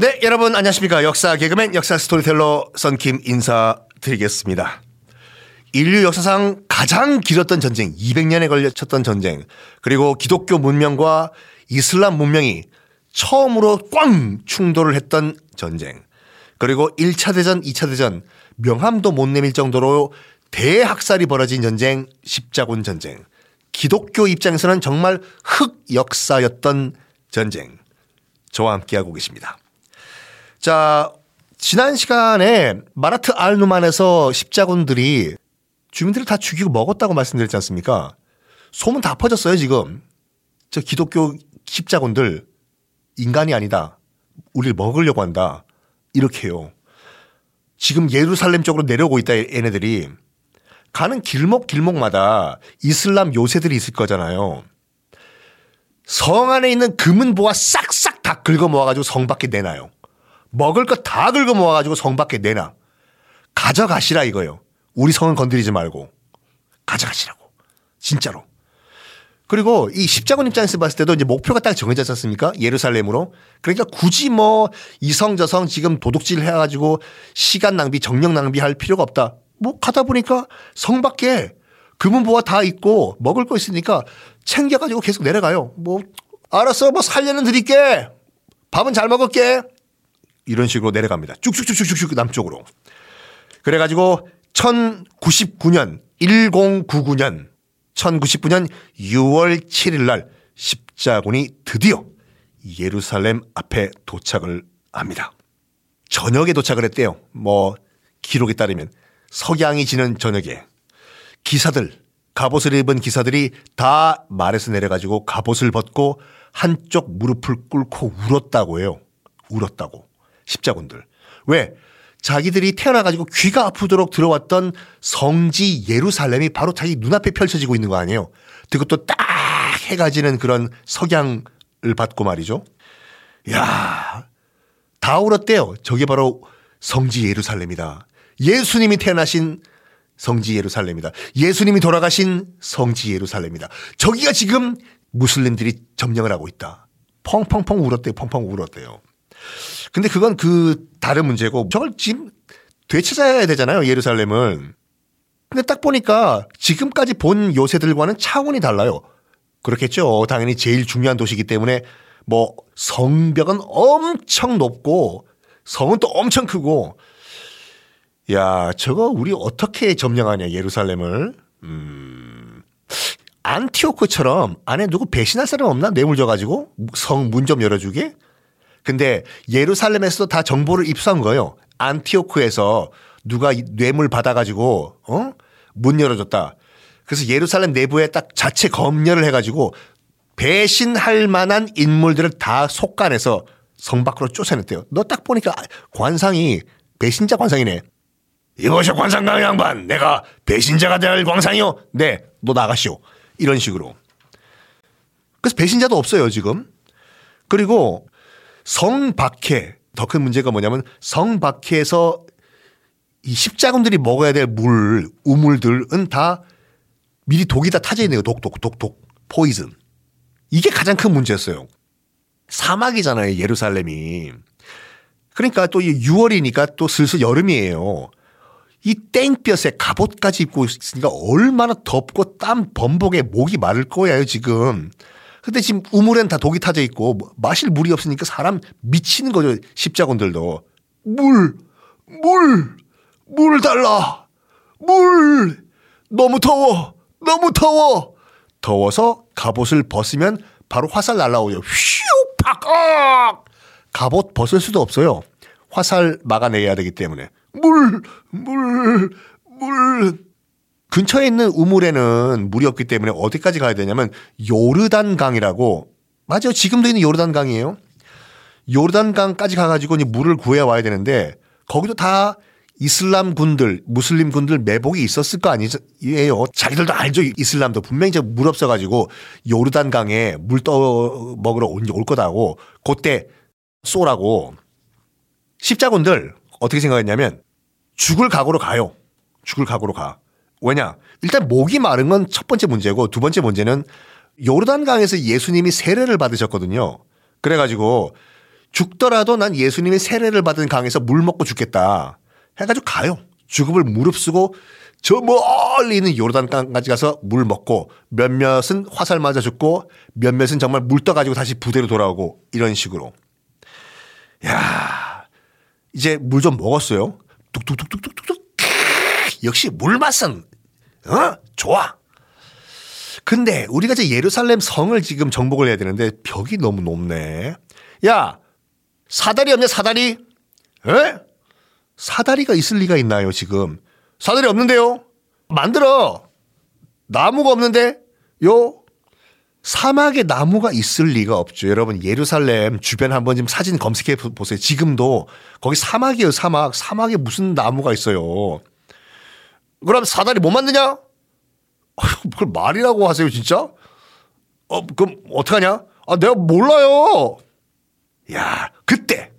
네, 여러분 안녕하십니까. 역사 개그맨 역사 스토리텔러 썬킴 인사드리겠습니다. 인류 역사상 가장 길었던 전쟁, 200년에 걸쳤던 전쟁, 그리고 기독교 문명과 이슬람 문명이 처음으로 꽝 충돌을 했던 전쟁, 그리고 1차 대전, 2차 대전, 명함도 못 내밀 정도로 대학살이 벌어진 전쟁, 십자군 전쟁. 기독교 입장에서는 정말 흑역사였던 전쟁. 저와 함께하고 계십니다. 자, 지난 시간에 마라트 알 누만에서 십자군들이 주민들을 다 죽이고 먹었다고 말씀드렸지 않습니까? 소문 다 퍼졌어요, 지금. 저 기독교 십자군들 인간이 아니다. 우리를 먹으려고 한다. 이렇게요. 지금 예루살렘 쪽으로 내려오고 있다, 얘네들이. 가는 길목 길목마다 이슬람 요새들이 있을 거잖아요. 성 안에 있는 금은 보아 싹싹 다 긁어 모아가지고 성 밖에 내놔요. 먹을 거다 긁어 모아가지고 성 밖에 내놔. 가져가시라 이거요. 우리 성은 건드리지 말고. 가져가시라고. 진짜로. 그리고 이 십자군 입장에서 봤을 때도 이제 목표가 딱 정해졌지 않습니까? 예루살렘으로. 그러니까 굳이 뭐 이성 저성 지금 도둑질 해가지고 시간 낭비, 정력 낭비 할 필요가 없다. 뭐 가다 보니까 성 밖에 금은보화 다 있고 먹을 거 있으니까 챙겨가지고 계속 내려가요. 뭐 알았어, 뭐 살려는 드릴게. 밥은 잘 먹을게. 이런 식으로 내려갑니다. 쭉쭉쭉쭉쭉 남쪽으로. 그래가지고 1099년, 1099년, 1099년 6월 7일 날 십자군이 드디어 예루살렘 앞에 도착을 합니다. 저녁에 도착을 했대요. 뭐 기록에 따르면 석양이 지는 저녁에 기사들 갑옷을 입은 기사들이 다 말에서 내려가지고 갑옷을 벗고 한쪽 무릎을 꿇고 울었다고 해요. 울었다고. 십자군들. 왜? 자기들이 태어나가지고 귀가 아프도록 들어왔던 성지 예루살렘이 바로 자기 눈앞에 펼쳐지고 있는 거 아니에요. 그것도 딱 해가 지는 그런 석양을 받고 말이죠. 야, 다 울었대요. 저게 바로 성지 예루살렘이다. 예수님이 태어나신 성지 예루살렘이다. 예수님이 돌아가신 성지 예루살렘이다. 저기가 지금 무슬림들이 점령을 하고 있다. 펑펑펑 울었대요. 펑펑 울었대요. 근데 그건 그 다른 문제고 저걸 지금 되찾아야 되잖아요. 예루살렘은. 근데 딱 보니까 지금까지 본 요새들과는 차원이 달라요. 그렇겠죠. 당연히 제일 중요한 도시이기 때문에 뭐 성벽은 엄청 높고 성은 또 엄청 크고 야, 저거 우리 어떻게 점령하냐, 예루살렘을. 음. 안티오크처럼 안에 누구 배신할 사람 없나? 뇌물 줘가지고 성 문 좀 열어주게? 근데 예루살렘에서도 다 정보를 입수한 거예요. 안티오크에서 누가 뇌물 받아가지고, 어? 문 열어줬다. 그래서 예루살렘 내부에 딱 자체 검열을 해가지고 배신할 만한 인물들을 다 속간해서 성 밖으로 쫓아냈대요. 너 딱 보니까 관상이 배신자 관상이네. 이것이 관상강 양반. 내가 배신자가 될 광상이요. 네, 너 나가시오. 이런 식으로. 그래서 배신자도 없어요, 지금. 그리고 성 밖에 더큰 문제가 뭐냐면 성 밖에서 이 십자군들이 먹어야 될 물, 우물들은 다 미리 독이 다 타져 있네요. 독, 독, 독, 독. 포이즌. 이게 가장 큰 문제였어요. 사막이잖아요, 예루살렘이. 그러니까 또 6월이니까 또 슬슬 여름이에요. 이 땡볕에 갑옷까지 입고 있으니까 얼마나 덥고 땀 범벅에 목이 마를 거예요, 지금. 근데 지금 우물엔 다 독이 타져 있고 뭐 마실 물이 없으니까 사람 미치는 거죠, 십자군들도. 물, 물, 물 달라. 물. 너무 더워. 너무 더워. 더워서 갑옷을 벗으면 바로 화살 날라오죠. 휘우 팍! 아! 갑옷 벗을 수도 없어요. 화살 막아내야 되기 때문에. 물, 물, 물. 근처에 있는 우물에는 물이 없기 때문에 어디까지 가야 되냐면 요르단강이라고 맞아요. 지금도 있는 요르단강이에요. 요르단강까지 가가지고 이제 물을 구해 와야 되는데 거기도 다 이슬람 군들, 무슬림 군들 매복이 있었을 거 아니에요. 자기들도 알죠. 이슬람도 분명히 물 없어가지고 요르단강에 물 떠 먹으러 올 거다고 그때 쏘라고 십자군들 어떻게 생각했냐면 죽을 각오로 가요. 죽을 각오로 가. 왜냐? 일단 목이 마른 건 첫 번째 문제고 두 번째 문제는 요르단강에서 예수님이 세례를 받으셨거든요. 그래가지고 죽더라도 난 예수님의 세례를 받은 강에서 물 먹고 죽겠다. 해가지고 가요. 죽음을 무릅쓰고 저 멀리 있는 요르단강까지 가서 물 먹고 몇몇은 화살 맞아 죽고 몇몇은 정말 물 떠가지고 다시 부대로 돌아오고 이런 식으로. 야 이제 물 좀 먹었어요. 뚝뚝뚝뚝뚝뚝. 역시 물 맛은 어 좋아. 근데 우리가 이제 예루살렘 성을 지금 정복을 해야 되는데 벽이 너무 높네. 야 사다리 없냐 사다리? 에? 사다리가 있을 리가 있나요 지금? 사다리 없는데요? 만들어. 나무가 없는데? 요? 사막에 나무가 있을 리가 없죠. 여러분, 예루살렘 주변 한번 좀 사진 검색해 보세요. 지금도 거기 사막이에요, 사막. 사막에 무슨 나무가 있어요. 그럼 사다리 못 만드냐? 그걸 말이라고 하세요, 진짜? 어, 그럼 어떡하냐? 아, 내가 몰라요. 야, 그때.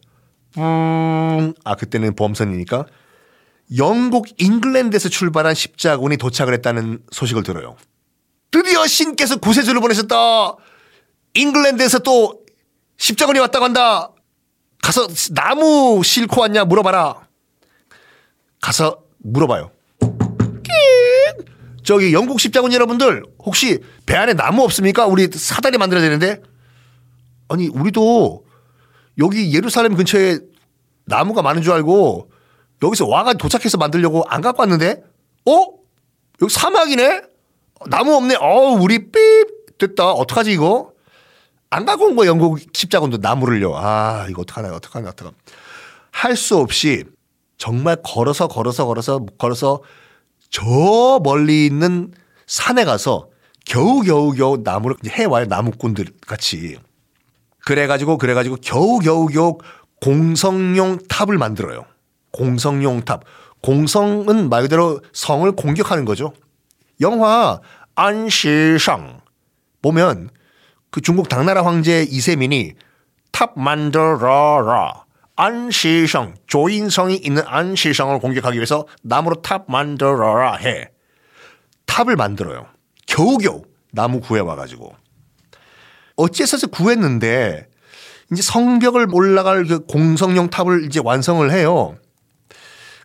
음, 아, 그때는 범선이니까. 영국 잉글랜드에서 출발한 십자군이 도착을 했다는 소식을 들어요. 드디어 신께서 구세주를 보내셨다. 잉글랜드에서 또 십자군이 왔다고 한다. 가서 나무 싣고 왔냐 물어봐라. 가서 물어봐요. 저기 영국 십자군 여러분들 혹시 배 안에 나무 없습니까? 우리 사다리 만들어야 되는데. 아니 우리도 여기 예루살렘 근처에 나무가 많은 줄 알고 여기서 와가 도착해서 만들려고 안 갖고 왔는데, 어? 여기 사막이네? 나무 없네. 어 우리 삐 됐다. 어떡하지 이거? 안 갖고 온 거야 영국 십자군도 나무를요. 아 이거 어떡하나 어떡하나 어떡하나. 할 수 없이 정말 걸어서 걸어서 걸어서 걸어서 저 멀리 있는 산에 가서 겨우 겨우 겨우 나무를 해와요 나무꾼들 같이. 그래가지고 그래가지고 겨우 겨우 겨우 공성용 탑을 만들어요. 공성용 탑. 공성은 말 그대로 성을 공격하는 거죠. 영화 안시성 보면 그 중국 당나라 황제 이세민이 탑 만들어라. 안시성 조인성이 있는 안시성을 공격하기 위해서 나무로 탑 만들어라 해. 탑을 만들어요. 겨우겨우 나무 구해와가지고. 어째서 구했는데 이제 성벽을 올라갈 그 공성용 탑을 이제 완성을 해요.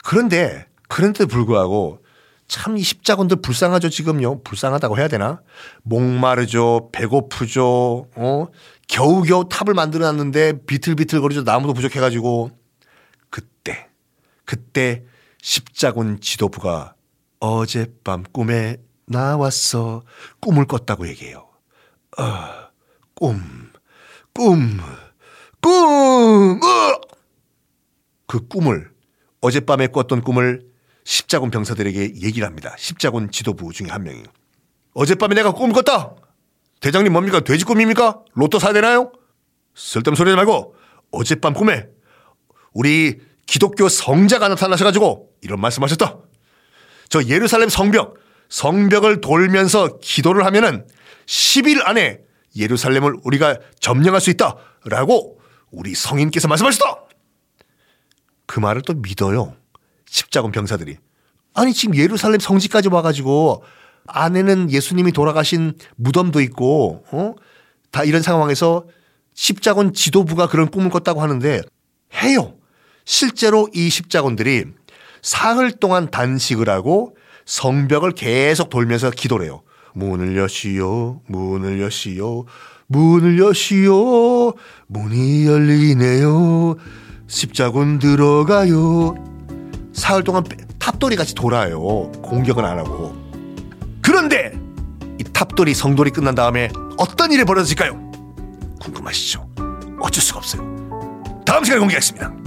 그런데 그런데도 불구하고 참 이 십자군들 불쌍하죠 지금요? 불쌍하다고 해야 되나? 목마르죠 배고프죠 어? 겨우겨우 탑을 만들어놨는데 비틀비틀거리죠 나무도 부족해가지고. 그때 그때 십자군 지도부가 어젯밤 꿈에 나왔어 꿈을 꿨다고 얘기해요. 어, 꿈, 꿈, 꿈, 어! 그 꿈을 어젯밤에 꿨던 꿈을 십자군 병사들에게 얘기를 합니다. 십자군 지도부 중에 한 명이. 어젯밤에 내가 꿈을 꿨다. 대장님 뭡니까? 돼지 꿈입니까? 로또 사야 되나요? 쓸데없는 소리 말고 어젯밤 꿈에 우리 기독교 성자가 나타나셔가지고 이런 말씀하셨다. 저 예루살렘 성벽, 성벽을 돌면서 기도를 하면은 10일 안에 예루살렘을 우리가 점령할 수 있다 라고 우리 성인께서 말씀하셨다. 그 말을 또 믿어요. 십자군 병사들이. 아니 지금 예루살렘 성지까지 와가지고 안에는 예수님이 돌아가신 무덤도 있고 어? 다 이런 상황에서 십자군 지도부가 그런 꿈을 꿨다고 하는데 해요. 실제로 이 십자군들이 사흘 동안 단식을 하고 성벽을 계속 돌면서 기도를 해요. 문을 여시오, 문을 여시오, 문을 여시오, 문이 열리네요. 십자군 들어가요. 사흘 동안 탑돌이 같이 돌아요. 공격은 안 하고. 그런데 이 탑돌이 성돌이 끝난 다음에 어떤 일이 벌어질까요? 궁금하시죠? 어쩔 수가 없어요. 다음 시간에 공개하겠습니다.